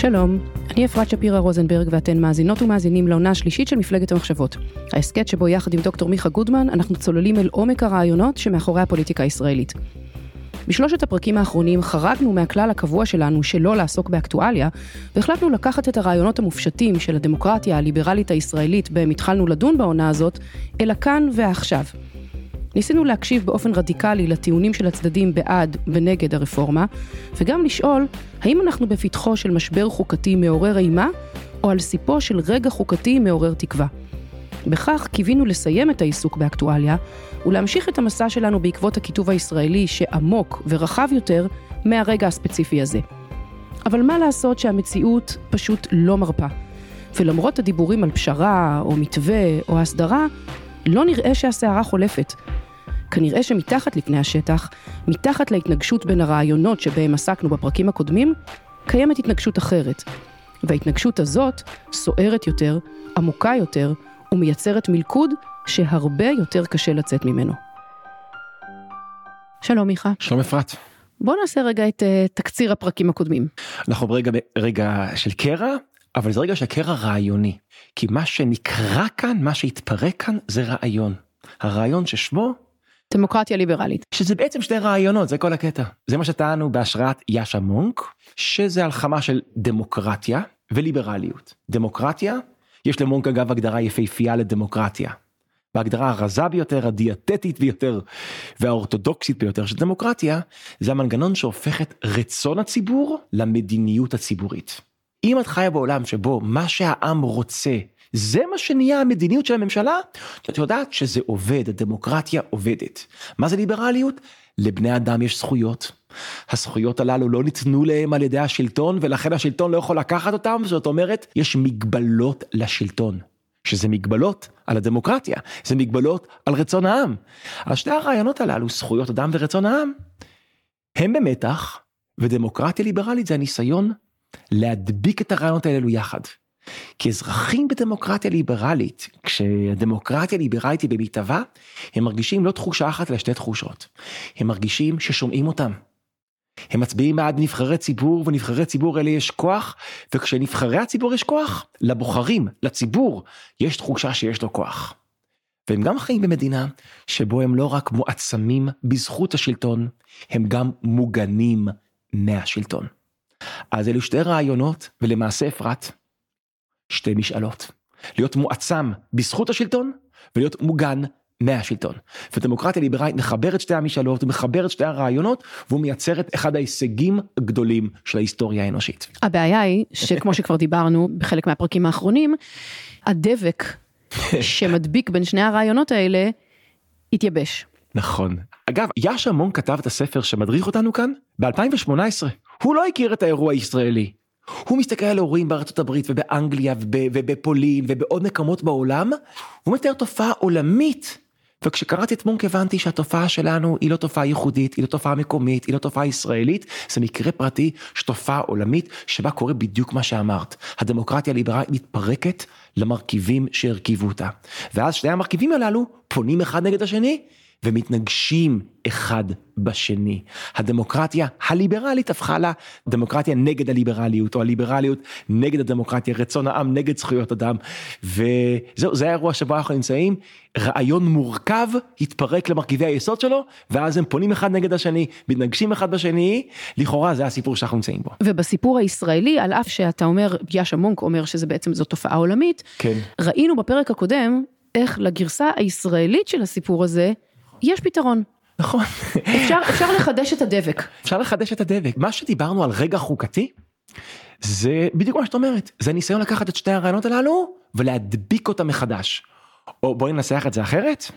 שלום, אני אפרת שפירא רוזנברג ואתן מאזינות ומאזינים לעונה השלישית של מפלגת המחשבות. ההסכת שבו יחד עם דוקטור מיכה גודמן אנחנו צוללים אל עומק הרעיונות שמאחורי הפוליטיקה הישראלית. בשלושת הפרקים האחרונים חרגנו מהכלל הקבוע שלנו שלא לעסוק באקטואליה, והחלטנו לקחת את הרעיונות המופשטים של הדמוקרטיה הליברלית הישראלית בהם התחלנו לדון בעונה הזאת, אל הכאן והעכשיו. ניסינו להקשיב באופן רדיקלי לטיעונים של הצדדים בעד ונגד הרפורמה, וגם לשאול האם אנחנו בפתחו של משבר חוקתי מעורר אימה, או על סיפו של רגע חוקתי מעורר תקווה. בכך קיווינו לסיים את העיסוק באקטואליה, ולהמשיך את המסע שלנו בעקבות הכיתוב הישראלי שעמוק ורחב יותר מהרגע הספציפי הזה. אבל מה לעשות שהמציאות פשוט לא מרפה. ולמרות הדיבורים על פשרה, או מתווה, או הסדרה, לא נראה שהסערה חולפת. כנראה שמתחת לפני השטח, מתחת להתנגשות בין הרעיונות שבהם עסקנו בפרקים הקודמים, קיימת התנגשות אחרת. וההתנגשות הזאת סוערת יותר, עמוקה יותר, ומייצרת מלכוד שהרבה יותר קשה לצאת ממנו. שלום מיכה. שלום אפרת. בוא נעשה רגע את uh, תקציר הפרקים הקודמים. אנחנו ברגע רגע של קרע, אבל זה רגע של קרע רעיוני. כי מה שנקרא כאן, מה שהתפרק כאן, זה רעיון. הרעיון ששמו דמוקרטיה ליברלית. שזה בעצם שתי רעיונות, זה כל הקטע. זה מה שטענו בהשראת יאשה מונק, שזה הלחמה של דמוקרטיה וליברליות. דמוקרטיה, יש למונק אגב הגדרה יפהפייה לדמוקרטיה. בהגדרה הרזה ביותר, הדיאטטית ביותר והאורתודוקסית ביותר של דמוקרטיה, זה המנגנון שהופך את רצון הציבור למדיניות הציבורית. אם את חיה בעולם שבו מה שהעם רוצה זה מה שנהיה המדיניות של הממשלה, את יודעת שזה עובד, הדמוקרטיה עובדת. מה זה ליברליות? לבני אדם יש זכויות. הזכויות הללו לא ניתנו להם על ידי השלטון ולכן השלטון לא יכול לקחת אותם, זאת אומרת יש מגבלות לשלטון. שזה מגבלות על הדמוקרטיה, זה מגבלות על רצון העם. אז שתי הרעיונות הללו, זכויות אדם ורצון העם, הם במתח, ודמוקרטיה ליברלית זה הניסיון להדביק את הרעיונות האלו יחד. כאזרחים בדמוקרטיה ליברלית, כשהדמוקרטיה ליברלית היא במתהווה, הם מרגישים לא תחושה אחת אלא שתי תחושות. הם מרגישים ששומעים אותם. הם מצביעים בעד נבחרי ציבור ונבחרי ציבור אלה יש כוח וכשנבחרי הציבור יש כוח לבוחרים לציבור יש תחושה שיש לו כוח. והם גם חיים במדינה שבו הם לא רק מועצמים בזכות השלטון הם גם מוגנים מהשלטון. אז אלו שתי רעיונות ולמעשה אפרת שתי משאלות. להיות מועצם בזכות השלטון ולהיות מוגן מהשלטון. ודמוקרטיה ליברלית מחברת שתי המשאלות, מחברת שתי הרעיונות, והוא מייצר את אחד ההישגים הגדולים של ההיסטוריה האנושית. הבעיה היא שכמו שכבר דיברנו בחלק מהפרקים האחרונים, הדבק שמדביק בין שני הרעיונות האלה התייבש. נכון. אגב, יאשה מון כתב את הספר שמדריך אותנו כאן ב-2018. הוא לא הכיר את האירוע הישראלי. הוא מסתכל על אירועים בארצות הברית ובאנגליה ובפולין ובעוד מקומות בעולם, הוא מתאר תופעה עולמית. וכשקראתי את מונק הבנתי שהתופעה שלנו היא לא תופעה ייחודית, היא לא תופעה מקומית, היא לא תופעה ישראלית, זה מקרה פרטי של תופעה עולמית שבה קורה בדיוק מה שאמרת. הדמוקרטיה הליברלית מתפרקת למרכיבים שהרכיבו אותה. ואז שני המרכיבים הללו פונים אחד נגד השני ומתנגשים אחד בשני. הדמוקרטיה הליברלית הפכה לה דמוקרטיה נגד הליברליות, או הליברליות נגד הדמוקרטיה, רצון העם נגד זכויות אדם. וזהו, זה האירוע שבו אנחנו נמצאים, רעיון מורכב התפרק למרכיבי היסוד שלו, ואז הם פונים אחד נגד השני, מתנגשים אחד בשני, לכאורה זה הסיפור שאנחנו נמצאים בו. ובסיפור הישראלי, על אף שאתה אומר, יאשה מונק אומר שזה בעצם זו תופעה עולמית, כן. ראינו בפרק הקודם איך לגרסה הישראלית של הסיפור הזה, יש פתרון. נכון. אפשר, אפשר לחדש את הדבק. אפשר לחדש את הדבק. מה שדיברנו על רגע חוקתי, זה בדיוק מה שאת אומרת. זה ניסיון לקחת את שתי הרעיונות הללו ולהדביק אותם מחדש. או בואי ננסח את זה אחרת.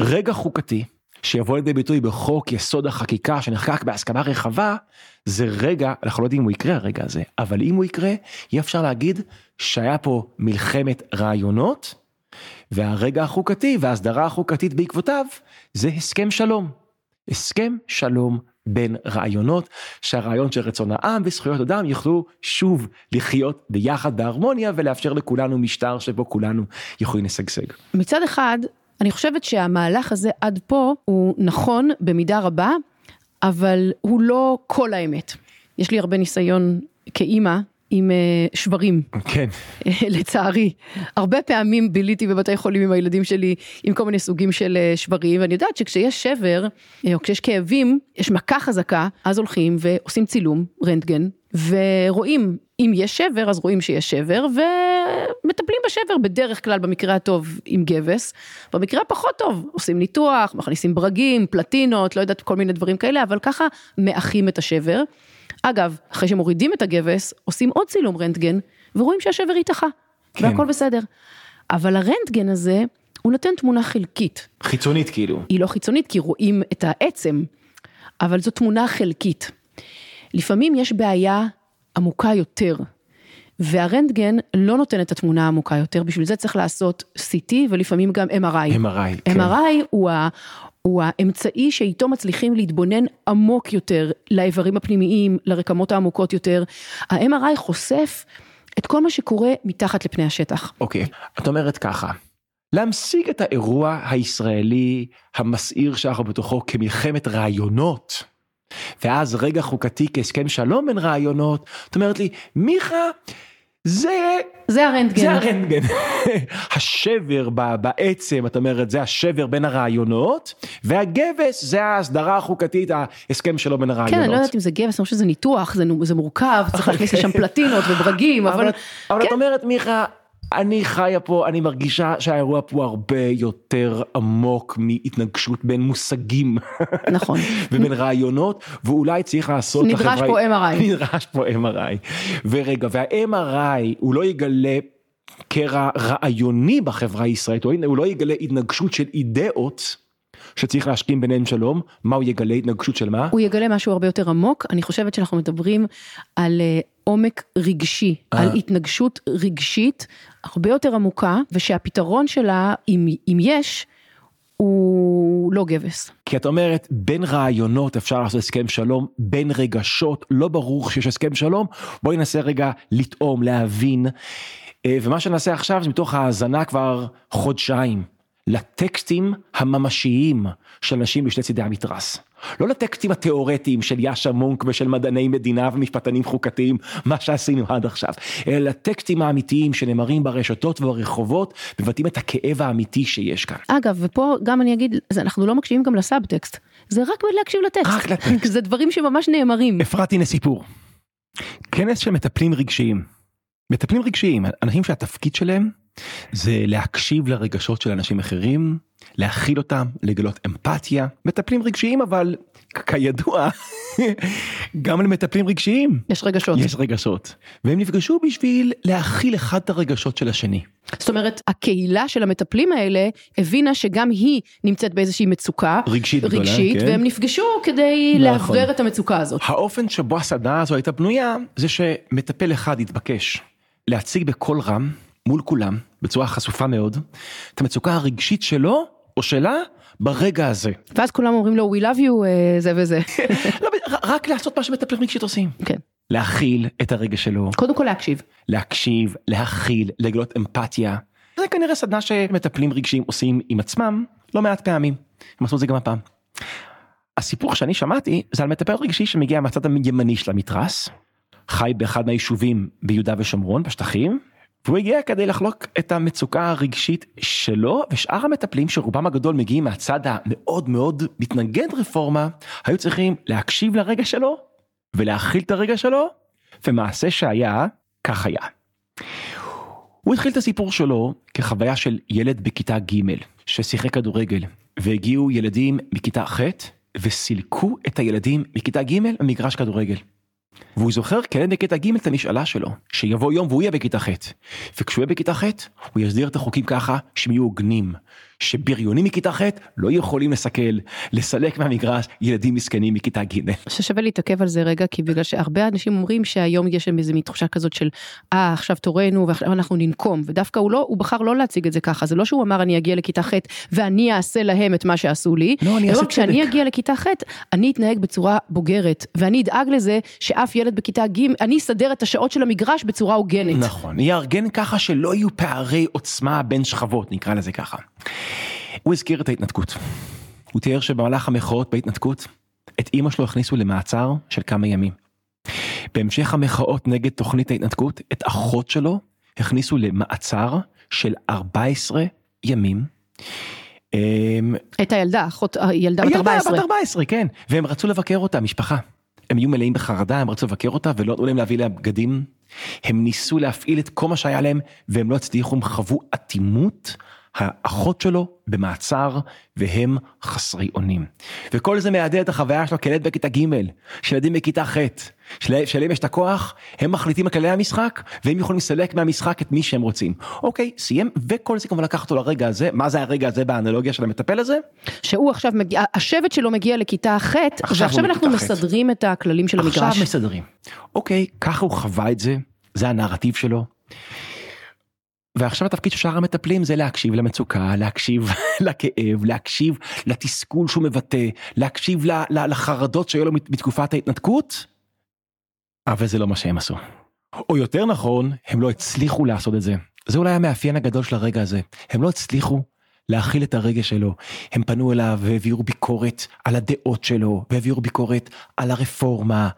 רגע חוקתי שיבוא לידי ביטוי בחוק יסוד החקיקה שנחקק בהסכמה רחבה, זה רגע, אנחנו לא יודעים אם הוא יקרה הרגע הזה, אבל אם הוא יקרה, יהיה אפשר להגיד שהיה פה מלחמת רעיונות, והרגע החוקתי וההסדרה החוקתית בעקבותיו זה הסכם שלום. הסכם שלום בין רעיונות, שהרעיון של רצון העם וזכויות אדם יוכלו שוב לחיות ביחד בהרמוניה ולאפשר לכולנו משטר שבו כולנו יכולים לשגשג. מצד אחד, אני חושבת שהמהלך הזה עד פה הוא נכון במידה רבה, אבל הוא לא כל האמת. יש לי הרבה ניסיון כאימא עם uh, שברים. כן. לצערי. הרבה פעמים ביליתי בבתי חולים עם הילדים שלי עם כל מיני סוגים של uh, שברים, ואני יודעת שכשיש שבר, או כשיש כאבים, יש מכה חזקה, אז הולכים ועושים צילום, רנטגן, ורואים אם יש שבר, אז רואים שיש שבר, ומטפלים בשבר בדרך כלל במקרה הטוב עם גבס, במקרה הפחות טוב עושים ניתוח, מכניסים ברגים, פלטינות, לא יודעת, כל מיני דברים כאלה, אבל ככה מאחים את השבר. אגב, אחרי שמורידים את הגבס, עושים עוד צילום רנטגן, ורואים שהשבר התאחה, כן. והכל בסדר. אבל הרנטגן הזה, הוא נותן תמונה חלקית. חיצונית כאילו. היא לא חיצונית, כי רואים את העצם, אבל זו תמונה חלקית. לפעמים יש בעיה עמוקה יותר, והרנטגן לא נותן את התמונה העמוקה יותר, בשביל זה צריך לעשות CT ולפעמים גם MRI. MRI, כן. MRI הוא, ה, הוא האמצעי שאיתו מצליחים להתבונן עמוק יותר לאיברים הפנימיים, לרקמות העמוקות יותר. ה-MRI חושף את כל מה שקורה מתחת לפני השטח. אוקיי, את אומרת ככה, להמשיג את האירוע הישראלי המסעיר שאנחנו בתוכו כמלחמת רעיונות, ואז רגע חוקתי כהסכם שלום בין רעיונות, את אומרת לי, מיכה, זה... זה הרנטגן. זה הרנטגן. השבר בעצם, את אומרת, זה השבר בין הרעיונות, והגבס זה ההסדרה החוקתית, ההסכם שלו בין הרעיונות. כן, אני לא יודעת אם זה גבס, אני חושב שזה ניתוח, זה, זה מורכב, צריך להכניס לשם פלטינות וברגים, אבל... אבל כן. את אומרת, מיכה, אני חיה פה, אני מרגישה שהאירוע פה הרבה יותר עמוק מהתנגשות בין מושגים. נכון. ובין רעיונות, ואולי צריך לעשות... נדרש לחברה... פה MRI. נדרש פה MRI. ורגע, וה-MRI הוא לא יגלה קרע רעיוני בחברה הישראלית, הוא לא יגלה התנגשות של אידאות. שצריך להשכים ביניהם שלום, מה הוא יגלה? התנגשות של מה? הוא יגלה משהו הרבה יותר עמוק, אני חושבת שאנחנו מדברים על עומק רגשי, על התנגשות רגשית הרבה יותר עמוקה, ושהפתרון שלה, אם, אם יש, הוא לא גבס. כי את אומרת, בין רעיונות אפשר לעשות הסכם שלום, בין רגשות, לא ברור שיש הסכם שלום, בואי ננסה רגע לטעום, להבין. ומה שנעשה עכשיו זה מתוך האזנה כבר חודשיים. לטקסטים הממשיים של אנשים בשני צידי המתרס. לא לטקסטים התיאורטיים של יאשה מונק ושל מדעני מדינה ומשפטנים חוקתיים, מה שעשינו עד עכשיו, אלא לטקסטים האמיתיים שנאמרים ברשתות וברחובות, מבטאים את הכאב האמיתי שיש כאן. אגב, ופה גם אני אגיד, אנחנו לא מקשיבים גם לסאבטקסט, זה רק להקשיב לטקסט. רק לטקסט. זה דברים שממש נאמרים. אפרת, הנה סיפור. כנס של מטפלים רגשיים. מטפלים רגשיים, אנשים שהתפקיד שלהם זה להקשיב לרגשות של אנשים אחרים, להכיל אותם, לגלות אמפתיה, מטפלים רגשיים אבל כידוע גם למטפלים רגשיים יש רגשות, יש רגשות, והם נפגשו בשביל להכיל אחד את הרגשות של השני. זאת אומרת הקהילה של המטפלים האלה הבינה שגם היא נמצאת באיזושהי מצוקה רגשית, רגשית גדולה, כן. והם נפגשו כדי נכון. לאוורר את המצוקה הזאת. האופן שבו הסדנה הזו הייתה בנויה זה שמטפל אחד התבקש להציג בקול רם מול כולם בצורה חשופה מאוד את המצוקה הרגשית שלו או שלה ברגע הזה. ואז כולם אומרים לו we love you אה, זה וזה. לא, רק לעשות מה שמטפלים רגשית עושים. כן. להכיל את הרגע שלו. קודם כל להקשיב. להקשיב, להכיל, לגלות אמפתיה. זה כנראה סדנה שמטפלים רגשיים עושים עם עצמם לא מעט פעמים. הם עשו את זה גם הפעם. הסיפור שאני שמעתי זה על מטפל רגשי שמגיע מהצד הימני של המתרס, חי באחד מהיישובים ביהודה ושומרון בשטחים, והוא הגיע כדי לחלוק את המצוקה הרגשית שלו ושאר המטפלים שרובם הגדול מגיעים מהצד המאוד מאוד מתנגד רפורמה, היו צריכים להקשיב לרגע שלו ולהכיל את הרגע שלו, ומעשה שהיה, כך היה. הוא התחיל את הסיפור שלו כחוויה של ילד בכיתה ג' ששיחק כדורגל, והגיעו ילדים מכיתה ח' וסילקו את הילדים מכיתה ג' במגרש כדורגל. והוא זוכר כילד בכיתה ג' את המשאלה שלו, שיבוא יום והוא יהיה בכיתה ח', וכשהוא יהיה בכיתה ח' הוא יסדיר את החוקים ככה שהם יהיו הוגנים, שבריונים מכיתה ח' לא יכולים לסכל, לסלק מהמגרש ילדים מסכנים מכיתה ג'. ששווה להתעכב על זה רגע, כי בגלל שהרבה אנשים אומרים שהיום יש איזה מין תחושה כזאת של, אה, עכשיו תורנו ועכשיו אנחנו ננקום, ודווקא הוא לא, הוא בחר לא להציג את זה ככה, זה לא שהוא אמר אני אגיע לכיתה ח' ואני אעשה להם את מה שעשו לי, לא, אני אעשה כשאני צדק. אגיע לכיתה ח', אני אתנהג בצורה בוגרת, ואני אדאג לזה שאף ילד בכיתה ג', אני אסדר את השעות של המגרש בצורה הוגנת. נכון, יארגן ככה שלא יהיו פערי עוצמה בין שכבות, נקרא לזה ככה. הוא הזכיר את ההתנתקות. הוא תיאר שבמהלך המחאות בהתנתקות, את אימא שלו הכניסו למעצר של כמה ימים. בהמשך המחאות נגד תוכנית ההתנתקות, את אחות שלו הכניסו למעצר של 14 ימים. אמ, את הילדה, אחות, הילדה בת ילדה 14. בת 14, כן. והם רצו לבקר אותה, משפחה. הם היו מלאים בחרדה, הם רצו לבקר אותה ולא נתנו להם להביא לה בגדים. הם ניסו להפעיל את כל מה שהיה להם והם לא הצליחו, הם חוו אטימות. האחות שלו במעצר והם חסרי אונים. וכל זה מהדהד את החוויה שלו כילד בכיתה ג', שילדים בכיתה ח', של- שלהם יש את הכוח, הם מחליטים על כללי המשחק והם יכולים לסלק מהמשחק את מי שהם רוצים. אוקיי, סיים, וכל זה כמובן לקח אותו לרגע הזה, מה זה הרגע הזה באנלוגיה של המטפל הזה? שהוא עכשיו מגיע, השבט שלו מגיע לכיתה ח', עכשיו ועכשיו אנחנו. מסדרים את הכללים של המגרש. עכשיו מסדרים. אוקיי, ככה הוא חווה את זה, זה הנרטיב שלו. ועכשיו התפקיד של שאר המטפלים זה להקשיב למצוקה, להקשיב לכאב, להקשיב לתסכול שהוא מבטא, להקשיב לחרדות שהיו לו מת- מתקופת ההתנתקות, אבל זה לא מה שהם עשו. או יותר נכון, הם לא הצליחו לעשות את זה. זה אולי המאפיין הגדול של הרגע הזה. הם לא הצליחו להכיל את הרגש שלו. הם פנו אליו והעבירו ביקורת על הדעות שלו, והעבירו ביקורת על הרפורמה.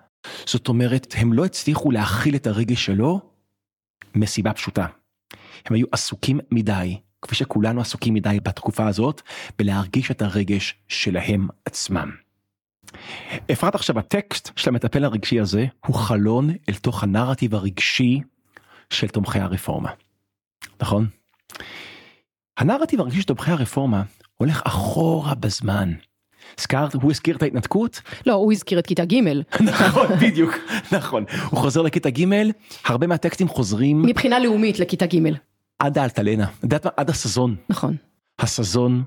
זאת אומרת, הם לא הצליחו להכיל את הרגש שלו מסיבה פשוטה. הם היו עסוקים מדי, כפי שכולנו עסוקים מדי בתקופה הזאת, בלהרגיש את הרגש שלהם עצמם. אפרת עכשיו הטקסט של המטפל הרגשי הזה הוא חלון אל תוך הנרטיב הרגשי של תומכי הרפורמה. נכון? הנרטיב הרגשי של תומכי הרפורמה הולך אחורה בזמן. הזכרת, הוא הזכיר את ההתנתקות? לא, הוא הזכיר את כיתה ג', נכון, בדיוק, נכון. הוא חוזר לכיתה ג', הרבה מהטקסטים חוזרים מבחינה לאומית לכיתה ג', עד האלטלנה? עד הסזון. נכון. הסזון,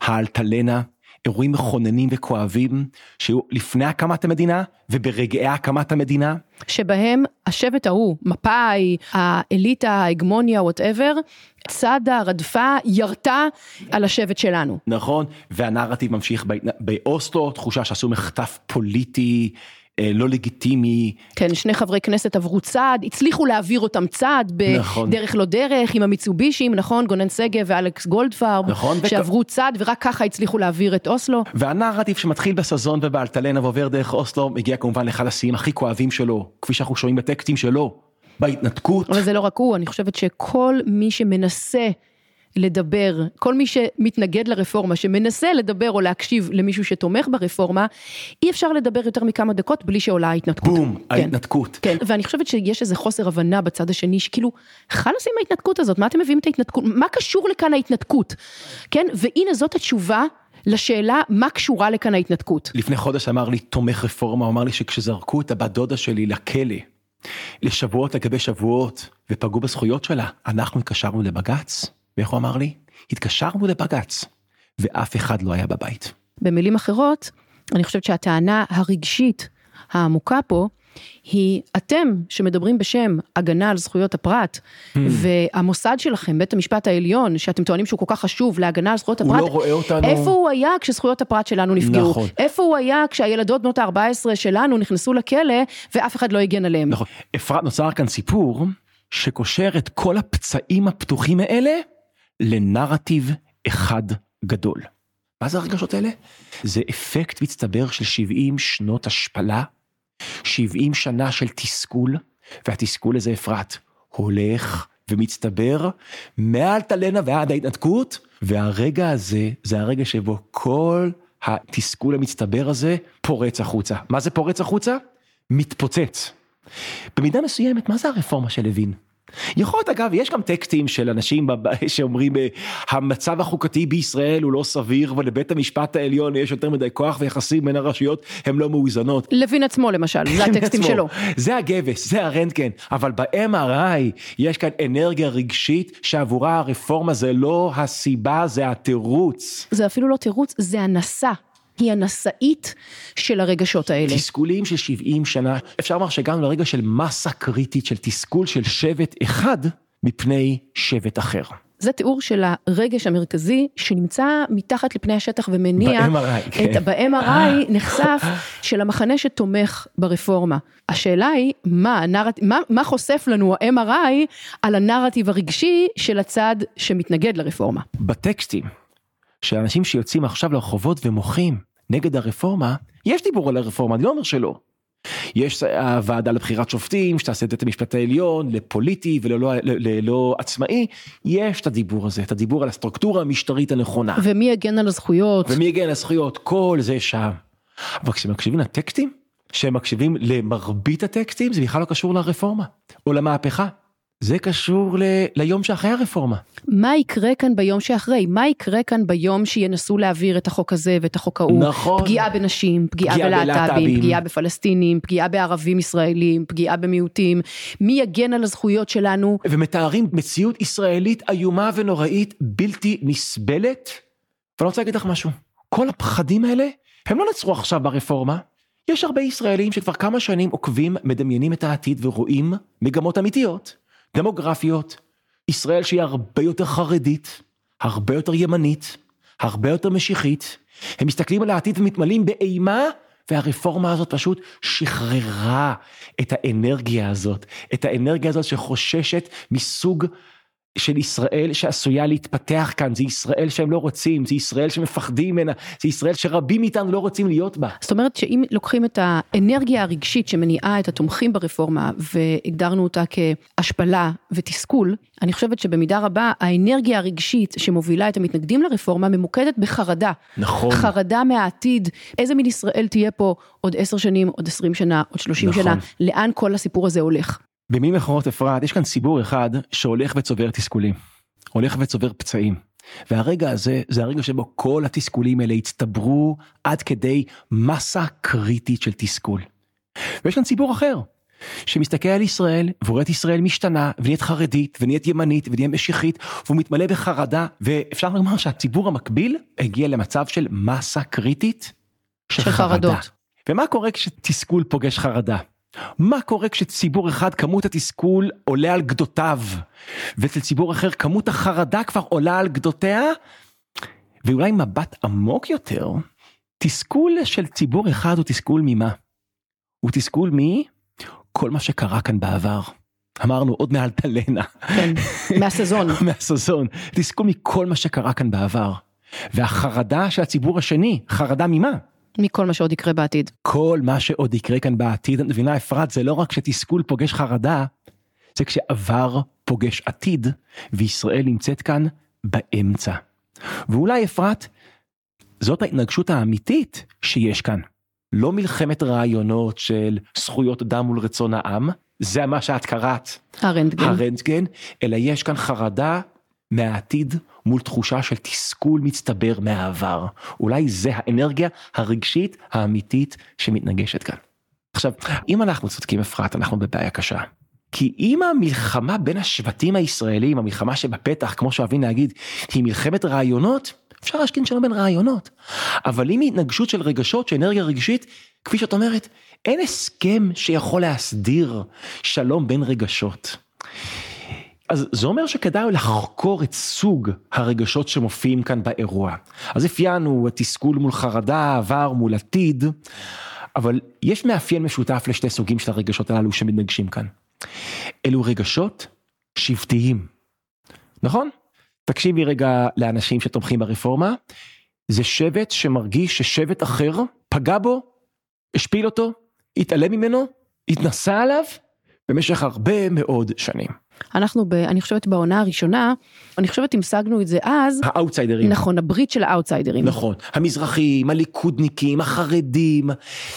האלטלנה, אירועים מכוננים וכואבים שהיו לפני הקמת המדינה וברגעי הקמת המדינה. שבהם השבט ההוא, מפא"י, האליטה, ההגמוניה, whatever, צדה, רדפה, ירתה על השבט שלנו. נכון, והנרטיב ממשיך באוסלו, תחושה שעשו מחטף פוליטי לא לגיטימי, כן, שני חברי כנסת עברו צעד, הצליחו להעביר אותם צעד נכון. בדרך לא דרך, עם המיצובישים, נכון, גונן שגב ואלכס גולדפרב, נכון, וכ- שעברו צעד ורק ככה הצליחו להעביר את אוסלו. והנרטיב שמתחיל בסזון ובאלטלנה ועובר דרך אוסלו, מגיע כמובן לאחד השיאים הכי כואבים שלו, כפי שאנחנו שומעים בטקסטים שלו, בהתנתקות. אבל זה לא רק הוא, אני חושבת שכל מי שמנסה לדבר, כל מי שמתנגד לרפורמה, שמנסה לדבר או להקשיב למישהו שתומך ברפורמה, אי אפשר לדבר יותר מכמה דקות בלי שעולה ההתנתקות. בום, כן. ההתנתקות. כן, ואני חושבת שיש איזה חוסר הבנה בצד השני, שכאילו, חלאס עם ההתנתקות הזאת, מה אתם מביאים את ההתנתקות, מה קשור לכאן ההתנתקות? כן, והנה זאת התשובה לשאלה, מה קשורה לכאן ההתנתקות? לפני חודש אמר לי תומך רפורמה, הוא אמר לי שכשזרקו את הבת דודה שלי לכלא, לשבועות לגבי שבועות, ופגעו בזכויות שלה, אנחנו התקשרנו לבג"ץ, ואיך הוא אמר לי? התקשרנו לבג"ץ, ואף אחד לא היה בבית. במילים אחרות, אני חושבת שהטענה הרגשית העמוקה פה, היא אתם שמדברים בשם הגנה על זכויות הפרט, והמוסד שלכם, בית המשפט העליון, שאתם טוענים שהוא כל כך חשוב להגנה על זכויות הוא הפרט, לא רואה אותנו. איפה הוא היה כשזכויות הפרט שלנו נפגעו? נכון. איפה הוא היה כשהילדות בנות ה-14 שלנו נכנסו לכלא ואף אחד לא הגן עליהם? נכון. אפרת נוצר כאן סיפור שקושר את כל הפצעים הפתוחים האלה לנרטיב אחד גדול. מה זה הרגשות האלה? זה אפקט מצטבר של 70 שנות השפלה, 70 שנה של תסכול, והתסכול הזה אפרת הולך ומצטבר מאלטלנה ועד ההתנתקות, והרגע הזה זה הרגע שבו כל התסכול המצטבר הזה פורץ החוצה. מה זה פורץ החוצה? מתפוצץ. במידה מסוימת, מה זה הרפורמה של לוין? יכול להיות אגב, יש גם טקסטים של אנשים שאומרים אה, המצב החוקתי בישראל הוא לא סביר ולבית המשפט העליון יש יותר מדי כוח ויחסים בין הרשויות הם לא מאוזנות. לוין עצמו למשל, זה הטקסטים שלו. זה הגבס, זה הרנטגן, אבל ב-MRI יש כאן אנרגיה רגשית שעבורה הרפורמה זה לא הסיבה, זה התירוץ. זה אפילו לא תירוץ, זה הנשא. היא הנשאית של הרגשות האלה. תסכולים של 70 שנה, אפשר לומר שהגענו לרגע של מסה קריטית של תסכול של שבט אחד מפני שבט אחר. זה תיאור של הרגש המרכזי שנמצא מתחת לפני השטח ומניע, ב-MRI, כן. ב-MRI נחשף של המחנה שתומך ברפורמה. השאלה היא, מה, הנרט... מה, מה חושף לנו ה-MRI על הנרטיב הרגשי של הצד שמתנגד לרפורמה? בטקסטים של אנשים שיוצאים עכשיו לרחובות ומוחים נגד הרפורמה, יש דיבור על הרפורמה, אני לא אומר שלא. יש הוועדה לבחירת שופטים שתעשה את בית המשפט העליון לפוליטי וללא ללא עצמאי, יש את הדיבור הזה, את הדיבור על הסטרוקטורה המשטרית הנכונה. ומי יגן על הזכויות? ומי יגן על הזכויות, כל זה שם. אבל כשמקשיבים לטקסטים, כשהם מקשיבים למרבית הטקסטים, זה בכלל לא קשור לרפורמה או למהפכה. זה קשור ל... ליום שאחרי הרפורמה. מה יקרה כאן ביום שאחרי? מה יקרה כאן ביום שינסו להעביר את החוק הזה ואת החוק ההוא? נכון. פגיעה בנשים, פגיעה, פגיעה בלהט"בים, בלהט"בים, פגיעה בפלסטינים, פגיעה בערבים ישראלים, פגיעה במיעוטים. מי יגן על הזכויות שלנו? ומתארים מציאות ישראלית איומה ונוראית, בלתי נסבלת. ואני רוצה להגיד לך משהו, כל הפחדים האלה, הם לא נצרו עכשיו ברפורמה. יש הרבה ישראלים שכבר כמה שנים עוקבים, מדמיינים את העתיד ורואים מגמות אמיתיות. דמוגרפיות, ישראל שהיא הרבה יותר חרדית, הרבה יותר ימנית, הרבה יותר משיחית, הם מסתכלים על העתיד ומתמלאים באימה, והרפורמה הזאת פשוט שחררה את האנרגיה הזאת, את האנרגיה הזאת שחוששת מסוג של ישראל שעשויה להתפתח כאן, זה ישראל שהם לא רוצים, זה ישראל שמפחדים ממנה, זה ישראל שרבים מאיתנו לא רוצים להיות בה. זאת אומרת שאם לוקחים את האנרגיה הרגשית שמניעה את התומכים ברפורמה והגדרנו אותה כהשפלה ותסכול, אני חושבת שבמידה רבה האנרגיה הרגשית שמובילה את המתנגדים לרפורמה ממוקדת בחרדה. נכון. חרדה מהעתיד, איזה מין ישראל תהיה פה עוד עשר שנים, עוד עשרים שנה, עוד שלושים נכון. שנה, לאן כל הסיפור הזה הולך. במילים אחרות אפרת, יש כאן ציבור אחד שהולך וצובר תסכולים, הולך וצובר פצעים. והרגע הזה זה הרגע שבו כל התסכולים האלה הצטברו עד כדי מסה קריטית של תסכול. ויש כאן ציבור אחר שמסתכל על ישראל ורואה את ישראל משתנה ונהיית חרדית ונהיית ימנית ונהיית משיחית והוא מתמלא בחרדה ואפשר לומר שהציבור המקביל הגיע למצב של מסה קריטית של, של חרדות. חרדה. ומה קורה כשתסכול פוגש חרדה? מה קורה כשציבור אחד כמות התסכול עולה על גדותיו ואצל ציבור אחר כמות החרדה כבר עולה על גדותיה ואולי מבט עמוק יותר תסכול של ציבור אחד הוא תסכול ממה? הוא תסכול מכל מה שקרה כאן בעבר. אמרנו עוד מעל תלנה. כן, מהסזון. מהסזון. תסכול מכל מה שקרה כאן בעבר. והחרדה של הציבור השני, חרדה ממה? מכל מה שעוד יקרה בעתיד. כל מה שעוד יקרה כאן בעתיד, את מבינה אפרת, זה לא רק שתסכול פוגש חרדה, זה כשעבר פוגש עתיד, וישראל נמצאת כאן באמצע. ואולי אפרת, זאת ההתנגשות האמיתית שיש כאן. לא מלחמת רעיונות של זכויות אדם מול רצון העם, זה מה שאת קראת. הרנטגן. הרנטגן, אלא יש כאן חרדה מהעתיד מול תחושה של תסכול מצטבר מהעבר. אולי זה האנרגיה הרגשית האמיתית שמתנגשת כאן. עכשיו, אם אנחנו צודקים אפרת, אנחנו בבעיה קשה. כי אם המלחמה בין השבטים הישראלים, המלחמה שבפתח, כמו שאוהבים להגיד, היא מלחמת רעיונות, אפשר להשכין שלום בין רעיונות. אבל אם היא התנגשות של רגשות, של אנרגיה רגשית, כפי שאת אומרת, אין הסכם שיכול להסדיר שלום בין רגשות. אז זה אומר שכדאי לחקור את סוג הרגשות שמופיעים כאן באירוע. אז אפיינו תסכול מול חרדה, עבר מול עתיד, אבל יש מאפיין משותף לשתי סוגים של הרגשות הללו שמתנגשים כאן. אלו רגשות שבטיים, נכון? תקשיבי רגע לאנשים שתומכים ברפורמה, זה שבט שמרגיש ששבט אחר פגע בו, השפיל אותו, התעלם ממנו, התנסה עליו במשך הרבה מאוד שנים. אנחנו, ב, אני חושבת בעונה הראשונה, אני חושבת המשגנו את זה אז. האאוטסיידרים. נכון, הברית של האאוטסיידרים. נכון, המזרחים, הליכודניקים, החרדים,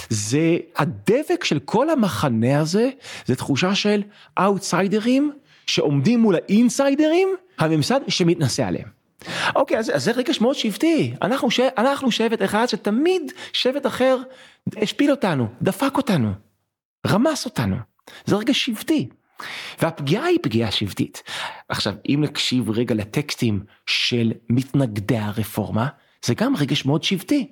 זה הדבק של כל המחנה הזה, זה תחושה של אאוטסיידרים שעומדים מול האינסיידרים, הממסד שמתנשא עליהם. אוקיי, אז, אז זה רגש מאוד שבטי. אנחנו, ש... אנחנו שבט אחד שתמיד שבט אחר השפיל אותנו, דפק אותנו, רמס אותנו. זה רגש שבטי. והפגיעה היא פגיעה שבטית. עכשיו, אם נקשיב רגע לטקסטים של מתנגדי הרפורמה, זה גם רגש מאוד שבטי.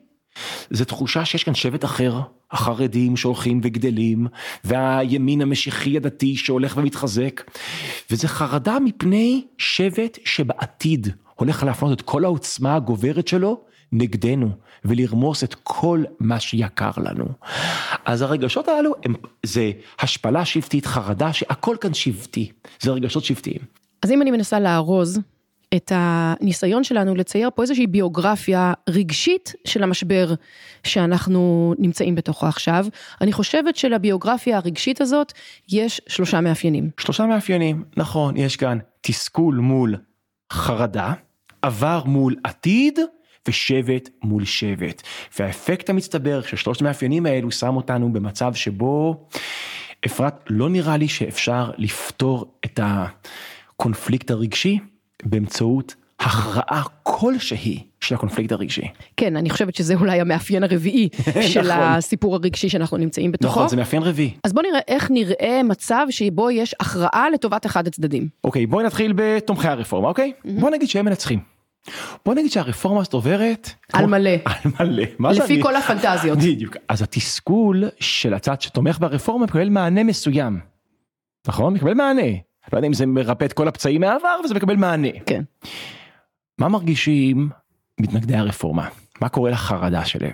זה תחושה שיש כאן שבט אחר, החרדים שהולכים וגדלים, והימין המשיחי הדתי שהולך ומתחזק, וזה חרדה מפני שבט שבעתיד הולך להפנות את כל העוצמה הגוברת שלו נגדנו, ולרמוס את כל מה שיקר לנו. אז הרגשות הללו הם, זה השפלה שבטית, חרדה, שהכל כאן שבטי, זה רגשות שבטיים. אז אם אני מנסה לארוז את הניסיון שלנו לצייר פה איזושהי ביוגרפיה רגשית של המשבר שאנחנו נמצאים בתוכו עכשיו. אני חושבת שלביוגרפיה הרגשית הזאת יש שלושה מאפיינים. שלושה מאפיינים, נכון, יש כאן תסכול מול חרדה, עבר מול עתיד ושבט מול שבט. והאפקט המצטבר של שלושת המאפיינים האלו שם אותנו במצב שבו אפרת לא נראה לי שאפשר לפתור את הקונפליקט הרגשי באמצעות הכרעה כלשהי של הקונפליקט הרגשי. כן, אני חושבת שזה אולי המאפיין הרביעי של נכון. הסיפור הרגשי שאנחנו נמצאים בתוכו. נכון, זה מאפיין רביעי. אז בוא נראה איך נראה מצב שבו יש הכרעה לטובת אחד הצדדים. אוקיי, בואי נתחיל בתומכי הרפורמה, אוקיי? בוא נגיד שהם מנצחים. בוא נגיד שהרפורמה הזאת עוברת... על כמו- מלא. על מלא. מה לפי אני- כל הפנטזיות. בדיוק. אז התסכול של הצד שתומך ברפורמה מקבל מענה מסוים. נכון? מקבל מענה. לא יודע אם זה מרפא את כל הפצעים מהעבר, וזה מקבל מענה. כן. מה מרגישים מתנגדי הרפורמה? מה קורה לחרדה שלהם?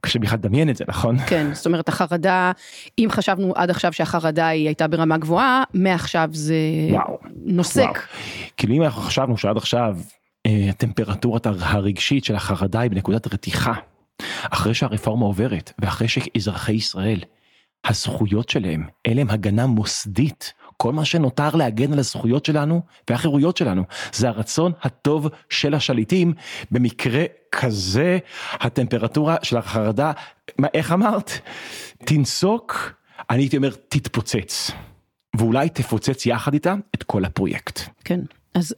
קשה בכלל לדמיין את זה, נכון? כן, זאת אומרת החרדה, אם חשבנו עד עכשיו שהחרדה היא הייתה ברמה גבוהה, מעכשיו זה וואו. נוסק. וואו. כאילו אם אנחנו חשבנו שעד עכשיו הטמפרטורת הרגשית של החרדה היא בנקודת רתיחה, אחרי שהרפורמה עוברת ואחרי שאזרחי ישראל, הזכויות שלהם, אין להם הגנה מוסדית. כל מה שנותר להגן על הזכויות שלנו והחירויות שלנו זה הרצון הטוב של השליטים. במקרה כזה הטמפרטורה של החרדה מה איך אמרת? תנסוק אני הייתי אומר תתפוצץ. ואולי תפוצץ יחד איתה את כל הפרויקט. כן, אז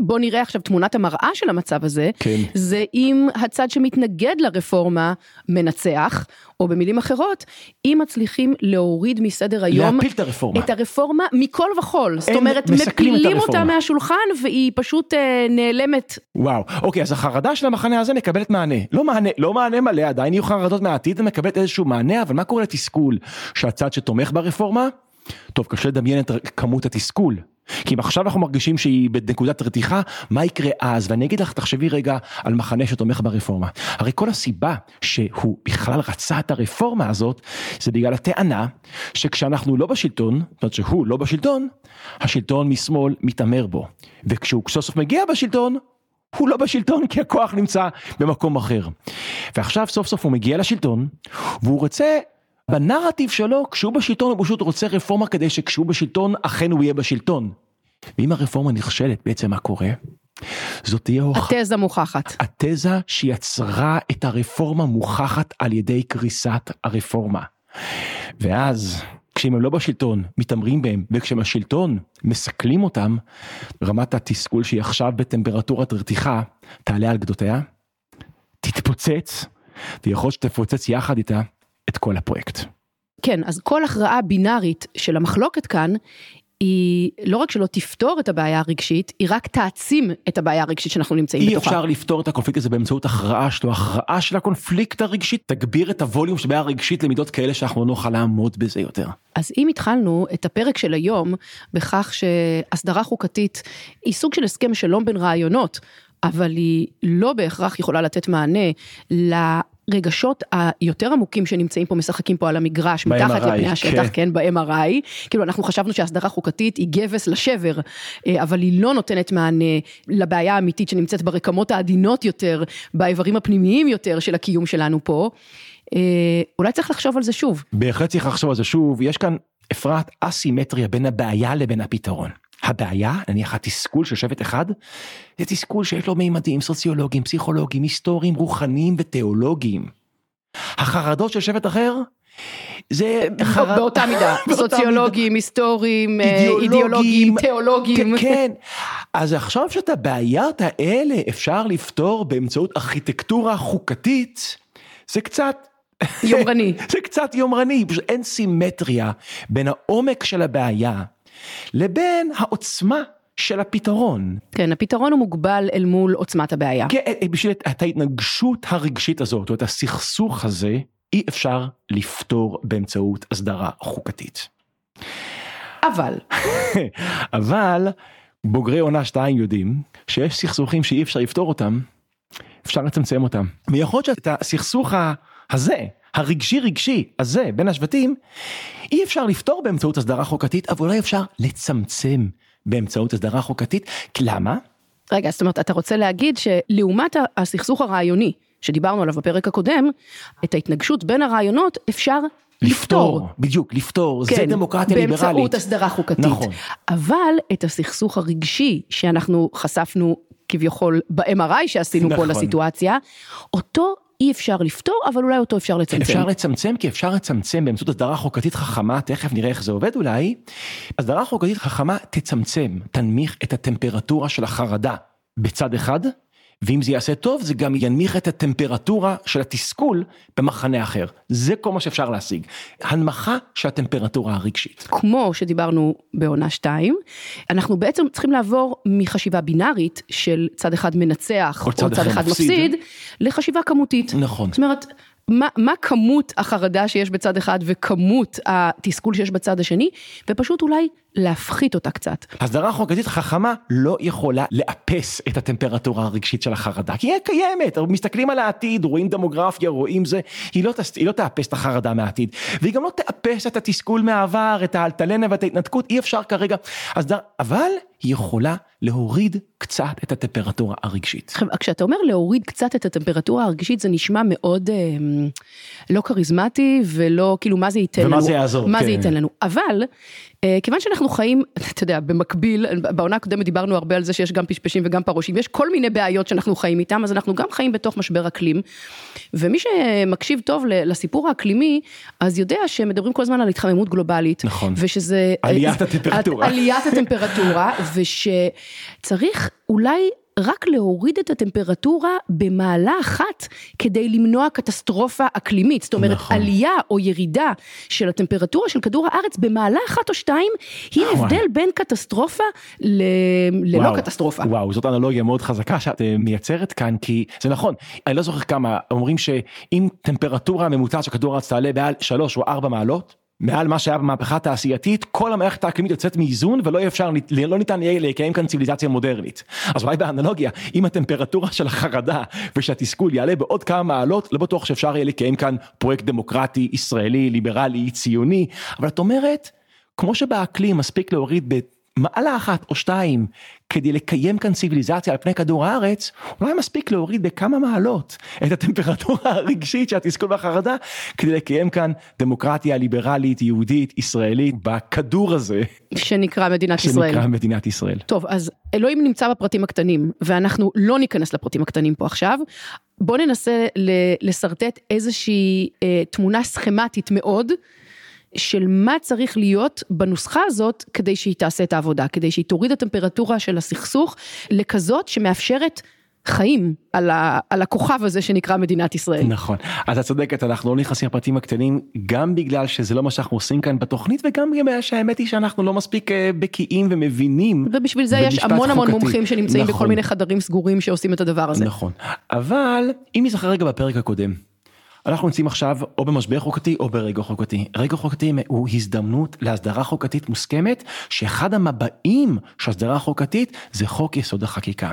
בוא נראה עכשיו תמונת המראה של המצב הזה, כן. זה אם הצד שמתנגד לרפורמה מנצח, או במילים אחרות, אם מצליחים להוריד מסדר היום להפיל את הרפורמה. את הרפורמה מכל וכול, זאת אומרת מפילים אותה. מהשולחן והיא פשוט אה, נעלמת. וואו, אוקיי, אז החרדה של המחנה הזה מקבלת מענה. לא מענה, לא מענה מלא, עדיין יהיו חרדות מהעתיד, ומקבלת איזשהו מענה, אבל מה קורה לתסכול? שהצד שתומך ברפורמה? טוב, קשה לדמיין את כמות התסכול. כי אם עכשיו אנחנו מרגישים שהיא בנקודת רתיחה, מה יקרה אז? ואני אגיד לך, תחשבי רגע על מחנה שתומך ברפורמה. הרי כל הסיבה שהוא בכלל רצה את הרפורמה הזאת, זה בגלל הטענה שכשאנחנו לא בשלטון, זאת אומרת שהוא לא בשלטון, השלטון משמאל מתעמר בו. וכשהוא סוף סוף מגיע בשלטון, הוא לא בשלטון כי הכוח נמצא במקום אחר. ועכשיו סוף סוף הוא מגיע לשלטון, והוא רוצה, בנרטיב שלו, כשהוא בשלטון הוא פשוט רוצה רפורמה כדי שכשהוא בשלטון, אכן הוא יהיה בשלטון. ואם הרפורמה נכשלת, בעצם מה קורה? זאת תהיה הוכחה. התזה מוכחת. התזה שיצרה את הרפורמה מוכחת על ידי קריסת הרפורמה. ואז כשהם לא בשלטון מתעמרים בהם וכשהם השלטון מסכלים אותם רמת התסכול שהיא עכשיו בטמפרטורת רתיחה תעלה על גדותיה, תתפוצץ ויכול שתפוצץ יחד איתה את כל הפרויקט. כן, אז כל הכרעה בינארית של המחלוקת כאן, היא לא רק שלא תפתור את הבעיה הרגשית, היא רק תעצים את הבעיה הרגשית שאנחנו נמצאים אי בתוכה. אפשר לפתור את הקונפליקט הזה באמצעות הכרעה שלו, הכרעה של הקונפליקט הרגשית תגביר את הווליום של הבעיה הרגשית למידות כאלה שאנחנו לא נוכל לעמוד בזה יותר. אז אם התחלנו את הפרק של היום בכך שהסדרה חוקתית היא סוג של הסכם שלום בין רעיונות, אבל היא לא בהכרח יכולה לתת מענה לרגשות היותר עמוקים שנמצאים פה, משחקים פה על המגרש, מתחת לפני השטח, כן. כן, ב-MRI, כאילו אנחנו חשבנו שהסדרה חוקתית היא גבס לשבר, אה, אבל היא לא נותנת מענה לבעיה האמיתית שנמצאת ברקמות העדינות יותר, באיברים הפנימיים יותר של הקיום שלנו פה. אה, אולי צריך לחשוב על זה שוב. בהחלט צריך לחשוב על זה שוב, יש כאן אפרת אסימטריה בין הבעיה לבין הפתרון. הבעיה, נניח התסכול של שבט אחד, זה תסכול שיש לו מימדים סוציולוגיים, פסיכולוגיים, היסטוריים, רוחניים ותיאולוגיים. החרדות של שבט אחר, זה באותה מידה, סוציולוגים, היסטוריים, אה, אידיאולוגים, תיאולוגים. כן, אז עכשיו שאת הבעיות האלה אפשר לפתור באמצעות ארכיטקטורה חוקתית, זה קצת... יומרני. זה קצת יומרני, פשוט אין סימטריה בין העומק של הבעיה לבין העוצמה של הפתרון. כן, הפתרון הוא מוגבל אל מול עוצמת הבעיה. כן, בשביל את ההתנגשות הרגשית הזאת, או את הסכסוך הזה, אי אפשר לפתור באמצעות הסדרה חוקתית. אבל. אבל בוגרי עונה 2 יודעים שיש סכסוכים שאי אפשר לפתור אותם, אפשר לצמצם אותם. ויכול להיות שאת הסכסוך הזה, הרגשי רגשי הזה בין השבטים, אי אפשר לפתור באמצעות הסדרה חוקתית, אבל אולי אפשר לצמצם באמצעות הסדרה חוקתית. למה? רגע, זאת אומרת, אתה רוצה להגיד שלעומת הסכסוך הרעיוני שדיברנו עליו בפרק הקודם, את ההתנגשות בין הרעיונות אפשר לפתור. לפתור, בדיוק, לפתור, כן, זה דמוקרטיה ליברלית. באמצעות הסדרה חוקתית. נכון. אבל את הסכסוך הרגשי שאנחנו חשפנו כביכול ב-MRI שעשינו נכון. פה לסיטואציה, אותו אי אפשר לפתור, אבל אולי אותו אפשר לצמצם. אפשר לצמצם, כי אפשר לצמצם באמצעות הסדרה חוקתית חכמה, תכף נראה איך זה עובד אולי. הסדרה חוקתית חכמה תצמצם, תנמיך את הטמפרטורה של החרדה בצד אחד, ואם זה יעשה טוב זה גם ינמיך את הטמפרטורה של התסכול במחנה אחר. זה כל מה שאפשר להשיג. הנמכה של הטמפרטורה הרגשית. כמו שדיברנו בעונה 2, אנחנו בעצם צריכים לעבור מחשיבה בינארית של צד אחד מנצח או צד, או צד אחד מפסיד, מפסיד לחשיבה כמותית. נכון. זאת אומרת, מה, מה כמות החרדה שיש בצד אחד וכמות התסכול שיש בצד השני, ופשוט אולי להפחית אותה קצת. הסדרה חוקתית חכמה לא יכולה לאפס את הטמפרטורה הרגשית של החרדה, כי היא קיימת, מסתכלים על העתיד, רואים דמוגרפיה, רואים זה, היא לא, תס, היא לא תאפס את החרדה מהעתיד, והיא גם לא תאפס את התסכול מהעבר, את האלטלנה ואת ההתנתקות, אי אפשר כרגע, הסדר, אבל היא יכולה להוריד קצת את הטמפרטורה הרגשית. כשאתה אומר להוריד קצת את הטמפרטורה הרגשית זה נשמע מאוד אה, לא כריזמטי ולא כאילו מה זה ייתן ומה לנו. ומה זה יעזור. מה כן. זה ייתן לנו, אבל כיוון שאנחנו חיים, אתה יודע, במקביל, בעונה הקודמת דיברנו הרבה על זה שיש גם פשפשים וגם פרושים, יש כל מיני בעיות שאנחנו חיים איתם, אז אנחנו גם חיים בתוך משבר אקלים, ומי שמקשיב טוב לסיפור האקלימי, אז יודע שמדברים כל הזמן על התחממות גלובלית. נכון. ושזה... עליית הטמפרטורה. עליית הטמפרטורה, ושצריך אולי רק להוריד את הטמפרטורה במעלה אחת כדי למנוע קטסטרופה אקלימית, זאת אומרת נכון. עלייה או ירידה של הטמפרטורה של כדור הארץ במעלה אחת או שתיים, היא ההבדל בין קטסטרופה ל... ללא וואו, קטסטרופה. וואו, זאת אנלוגיה מאוד חזקה שאת אה, מייצרת כאן, כי זה נכון, אני לא זוכר כמה, אומרים שאם טמפרטורה הממוצעת של כדור הארץ תעלה בעל שלוש או ארבע מעלות, מעל מה שהיה במהפכה התעשייתית, כל המערכת האקלימית יוצאת מאיזון ולא אפשר, לא ניתן יהיה לקיים כאן ציוויליזציה מודרנית. אז אולי באנלוגיה, אם הטמפרטורה של החרדה ושהתסכול יעלה בעוד כמה מעלות, לא בטוח שאפשר יהיה לקיים כאן פרויקט דמוקרטי, ישראלי, ליברלי, ציוני, אבל את אומרת, כמו שבאקלים מספיק להוריד מעלה אחת או שתיים כדי לקיים כאן ציוויליזציה על פני כדור הארץ, אולי מספיק להוריד בכמה מעלות את הטמפרטורה הרגשית של התסכול והחרדה כדי לקיים כאן דמוקרטיה ליברלית, יהודית, ישראלית בכדור הזה. שנקרא מדינת שנקרא ישראל. שנקרא מדינת ישראל. טוב, אז אלוהים נמצא בפרטים הקטנים, ואנחנו לא ניכנס לפרטים הקטנים פה עכשיו. בוא ננסה לשרטט איזושהי אה, תמונה סכמטית מאוד. של מה צריך להיות בנוסחה הזאת כדי שהיא תעשה את העבודה, כדי שהיא תוריד את הטמפרטורה של הסכסוך לכזאת שמאפשרת חיים על, ה, על הכוכב הזה שנקרא מדינת ישראל. נכון, אז את צודקת, אנחנו לא נכנסים לפרטים הקטנים, גם בגלל שזה לא מה שאנחנו עושים כאן בתוכנית, וגם בגלל שהאמת היא שאנחנו לא מספיק אה, בקיאים ומבינים. ובשביל זה יש המון המון מומחים שנמצאים נכון. בכל מיני חדרים סגורים שעושים את הדבר הזה. נכון, אבל אם נזכר רגע בפרק הקודם. אנחנו נמצאים עכשיו או במשבר חוקתי או ברגע חוקתי. רגע חוקתי הוא הזדמנות להסדרה חוקתית מוסכמת, שאחד המבעים של הסדרה חוקתית זה חוק יסוד החקיקה.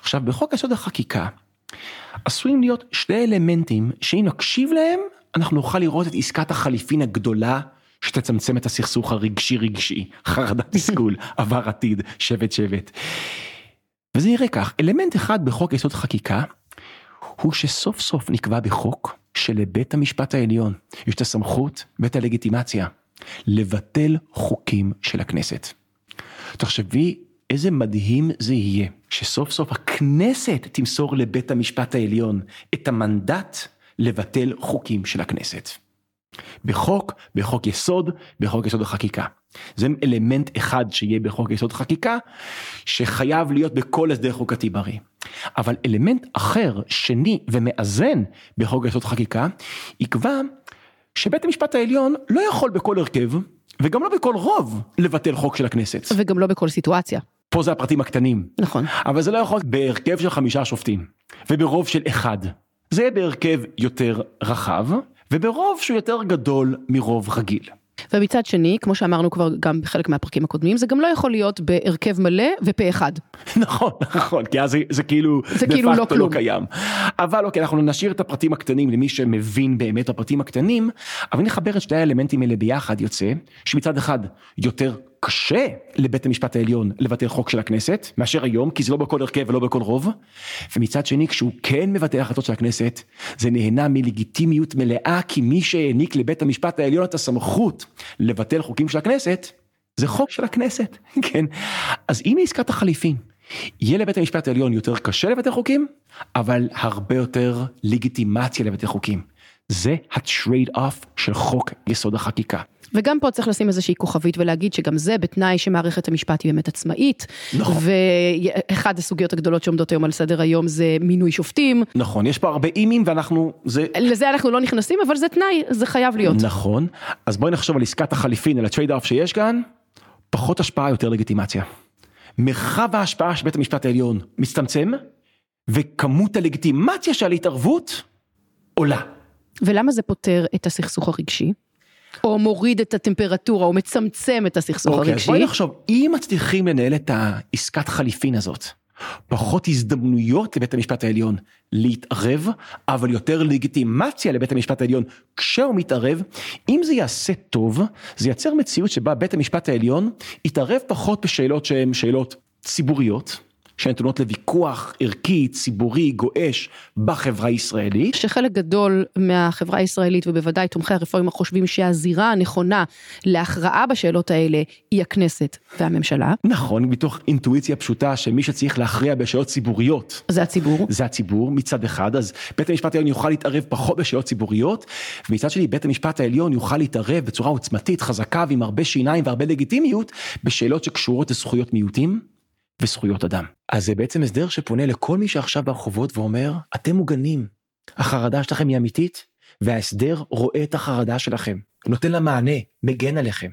עכשיו בחוק יסוד החקיקה עשויים להיות שני אלמנטים שאם נקשיב להם אנחנו נוכל לראות את עסקת החליפין הגדולה שתצמצם את הסכסוך הרגשי רגשי, חרדת תסכול, עבר עתיד, שבט שבט. וזה נראה כך, אלמנט אחד בחוק יסוד חקיקה הוא שסוף סוף נקבע בחוק שלבית המשפט העליון יש את הסמכות ואת הלגיטימציה לבטל חוקים של הכנסת. תחשבי איזה מדהים זה יהיה שסוף סוף הכנסת תמסור לבית המשפט העליון את המנדט לבטל חוקים של הכנסת. בחוק, בחוק יסוד, בחוק יסוד החקיקה. זה אלמנט אחד שיהיה בחוק יסוד חקיקה, שחייב להיות בכל הסדר חוקתי בריא. אבל אלמנט אחר, שני ומאזן בחוק יסוד חקיקה, יקבע שבית המשפט העליון לא יכול בכל הרכב, וגם לא בכל רוב, לבטל חוק של הכנסת. וגם לא בכל סיטואציה. פה זה הפרטים הקטנים. נכון. אבל זה לא יכול בהרכב של חמישה שופטים, וברוב של אחד. זה יהיה בהרכב יותר רחב, וברוב שהוא יותר גדול מרוב רגיל. ומצד שני, כמו שאמרנו כבר גם בחלק מהפרקים הקודמים, זה גם לא יכול להיות בהרכב מלא ופה אחד. נכון, נכון, כי אז זה, זה כאילו, זה כאילו לא בפקטו כלום. לא קיים. אבל אוקיי, אנחנו נשאיר את הפרטים הקטנים למי שמבין באמת בפרטים הקטנים, אבל נחבר את שני האלמנטים האלה ביחד יוצא, שמצד אחד יותר קשה לבית המשפט העליון לבטל חוק של הכנסת, מאשר היום, כי זה לא בכל הרכב ולא בכל רוב, ומצד שני, כשהוא כן מבטל החלטות של הכנסת, זה נהנה מלגיטימיות מלאה, כי מי שהעניק לבית המשפט העליון את הסמכות לבטל חוקים של הכנסת, זה חוק של הכנסת, כן? אז הנה עסקת החליפין. יהיה לבית המשפט העליון יותר קשה לבטל חוקים, אבל הרבה יותר לגיטימציה לבטל חוקים. זה ה trade-off של חוק יסוד החקיקה. וגם פה צריך לשים איזושהי כוכבית ולהגיד שגם זה בתנאי שמערכת המשפט היא באמת עצמאית. נכון. ואחד הסוגיות הגדולות שעומדות היום על סדר היום זה מינוי שופטים. נכון, יש פה הרבה אִם־ים ואנחנו, זה... לזה אנחנו לא נכנסים, אבל זה תנאי, זה חייב להיות. נכון, אז בואי נחשוב על עסקת החליפין, על ה trade-off שיש כאן, פחות השפעה, יותר לגיטימציה. מרחב ההשפעה של בית המשפט העליון מצטמצם, וכמות הלגיטימציה של ההתערבות עולה. ולמה זה פותר את הסכסוך הרגשי? או מוריד את הטמפרטורה, או מצמצם את הסכסוך אוקיי, אז הרגשי? בואי נחשוב, אם מצליחים לנהל את העסקת חליפין הזאת, פחות הזדמנויות לבית המשפט העליון להתערב, אבל יותר לגיטימציה לבית המשפט העליון כשהוא מתערב, אם זה יעשה טוב, זה ייצר מציאות שבה בית המשפט העליון יתערב פחות בשאלות שהן שאלות ציבוריות. שנתונות לוויכוח ערכי, ציבורי, גועש בחברה הישראלית. שחלק גדול מהחברה הישראלית ובוודאי תומכי הרפורמה חושבים שהזירה הנכונה להכרעה בשאלות האלה היא הכנסת והממשלה. נכון, מתוך אינטואיציה פשוטה שמי שצריך להכריע בשאלות ציבוריות זה הציבור. זה הציבור מצד אחד, אז בית המשפט העליון יוכל להתערב פחות בשאלות ציבוריות, ומצד שני בית המשפט העליון יוכל להתערב בצורה עוצמתית, חזקה ועם הרבה שיניים והרבה לגיטימיות, בשאלות שקשורות לזכויות מיעוטים וזכויות אדם. אז זה בעצם הסדר שפונה לכל מי שעכשיו ברחובות ואומר, אתם מוגנים, החרדה שלכם היא אמיתית, וההסדר רואה את החרדה שלכם, נותן לה מענה, מגן עליכם.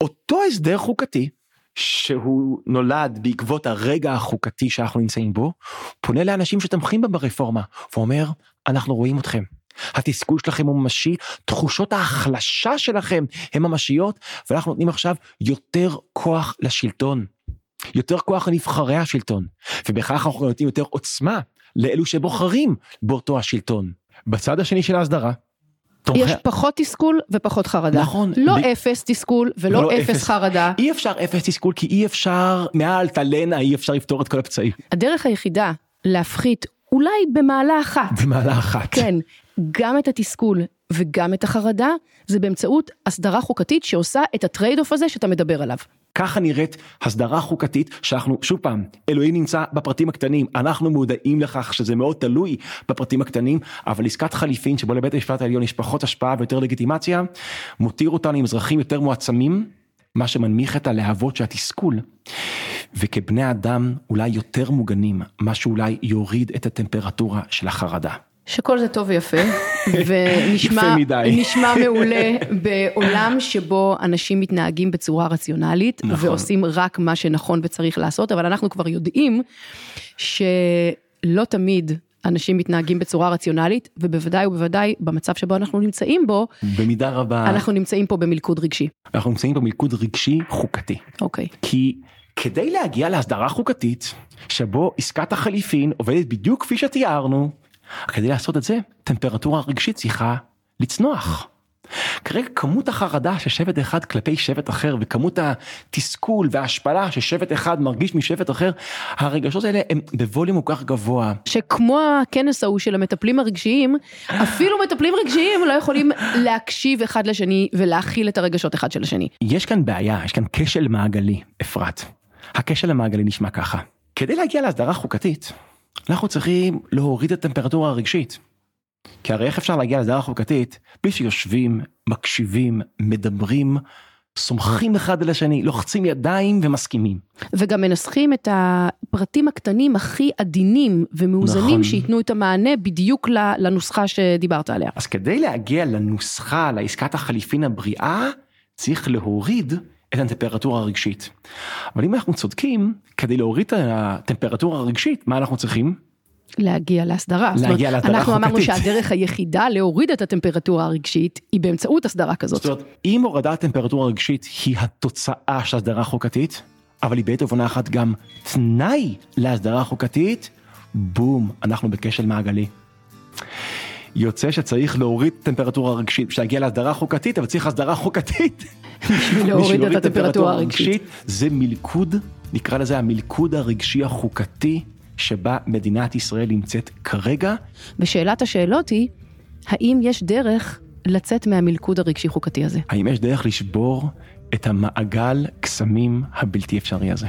אותו הסדר חוקתי, שהוא נולד בעקבות הרגע החוקתי שאנחנו נמצאים בו, פונה לאנשים שתומכים בה ברפורמה, ואומר, אנחנו רואים אתכם. התסכול שלכם הוא ממשי, תחושות ההחלשה שלכם הן ממשיות, ואנחנו נותנים עכשיו יותר כוח לשלטון. יותר כוח לנבחרי השלטון, ובכך אנחנו נותנים יותר עוצמה לאלו שבוחרים באותו השלטון. בצד השני של ההסדרה, תומכי... יש פחות תסכול ופחות חרדה. נכון. לא ב- אפס תסכול ולא ולא אפס אפס. חרדה. אי אפשר אפס תסכול כי אי אפשר מאלטלנה אי אפשר לפתור את כל הפצעים הדרך היחידה להפחית אולי במעלה אחת, במעלה אחת. כן, גם את התסכול וגם את החרדה, זה באמצעות הסדרה חוקתית שעושה את ה trade-off הזה שאתה מדבר עליו. ככה נראית הסדרה חוקתית שאנחנו שוב פעם אלוהים נמצא בפרטים הקטנים אנחנו מודעים לכך שזה מאוד תלוי בפרטים הקטנים אבל עסקת חליפין שבו לבית המשפט העליון יש פחות השפעה ויותר לגיטימציה מותיר אותנו עם אזרחים יותר מועצמים מה שמנמיך את הלהבות של התסכול וכבני אדם אולי יותר מוגנים מה שאולי יוריד את הטמפרטורה של החרדה. שכל זה טוב ויפה, ונשמע. נשמע מעולה בעולם שבו אנשים מתנהגים בצורה רציונלית, נכון. ועושים רק מה שנכון וצריך לעשות, אבל אנחנו כבר יודעים שלא תמיד אנשים מתנהגים בצורה רציונלית, ובוודאי ובוודאי במצב שבו אנחנו נמצאים בו, במידה רבה אנחנו נמצאים פה במלכוד רגשי. אנחנו נמצאים במלכוד רגשי חוקתי. אוקיי. כי כדי להגיע להסדרה חוקתית, שבו עסקת החליפין עובדת בדיוק כפי שתיארנו, כדי לעשות את זה, טמפרטורה רגשית צריכה לצנוח. כרגע כמות החרדה של שבט אחד כלפי שבט אחר וכמות התסכול וההשפלה ששבט אחד מרגיש משבט אחר, הרגשות האלה הם בווליום כל כך גבוה. שכמו הכנס ההוא של המטפלים הרגשיים, אפילו מטפלים רגשיים לא יכולים להקשיב אחד לשני ולהכיל את הרגשות אחד של השני. יש כאן בעיה, יש כאן כשל מעגלי, אפרת. הכשל המעגלי נשמע ככה. כדי להגיע להסדרה חוקתית, אנחנו צריכים להוריד את הטמפרטורה הרגשית. כי הרי איך אפשר להגיע להסדרה חוקתית בלי שיושבים, מקשיבים, מדברים, סומכים אחד על השני, לוחצים ידיים ומסכימים. וגם מנסחים את הפרטים הקטנים הכי עדינים ומאוזנים נכון. שייתנו את המענה בדיוק לנוסחה שדיברת עליה. אז כדי להגיע לנוסחה, לעסקת החליפין הבריאה, צריך להוריד את הטמפרטורה הרגשית. אבל אם אנחנו צודקים, כדי להוריד את הטמפרטורה הרגשית, מה אנחנו צריכים? להגיע להסדרה. להגיע להסדרה אנחנו חוקתית. אמרנו שהדרך היחידה להוריד את הטמפרטורה הרגשית היא באמצעות הסדרה כזאת. זאת אומרת, אם הורדת טמפרטורה רגשית היא התוצאה של הסדרה חוקתית, אבל היא בעת ובעונה אחת גם תנאי להסדרה חוקתית, בום, אנחנו בכשל מעגלי. יוצא שצריך להוריד טמפרטורה רגשית בשביל להגיע להסדרה חוקתית, אבל צריך הסדרה חוקתית. בשביל להוריד את הטמפרטורה הרגשית. זה מלכוד, נקרא לזה המלכוד הרגשי החוקתי, שבה מדינת ישראל נמצאת כרגע. ושאלת השאלות היא, האם יש דרך לצאת מהמלכוד הרגשי חוקתי הזה? האם יש דרך לשבור את המעגל קסמים הבלתי אפשרי הזה?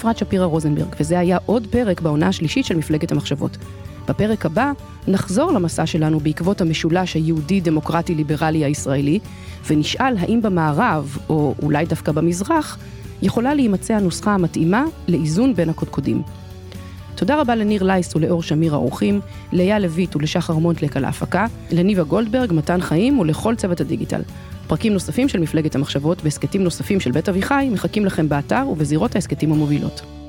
אפרת שפירא רוזנברג, וזה היה עוד פרק בעונה השלישית של מפלגת המחשבות. בפרק הבא נחזור למסע שלנו בעקבות המשולש היהודי-דמוקרטי-ליברלי הישראלי, ונשאל האם במערב, או אולי דווקא במזרח, יכולה להימצא הנוסחה המתאימה לאיזון בין הקודקודים. תודה רבה לניר לייס ולאור שמיר האורחים, לאייל לויט ולשחר מונטלק על ההפקה, לניבה גולדברג, מתן חיים ולכל צוות הדיגיטל. פרקים נוספים של מפלגת המחשבות והסכתים נוספים של בית אביחי מחכים לכם באתר ובזירות ההסכתים המובילות.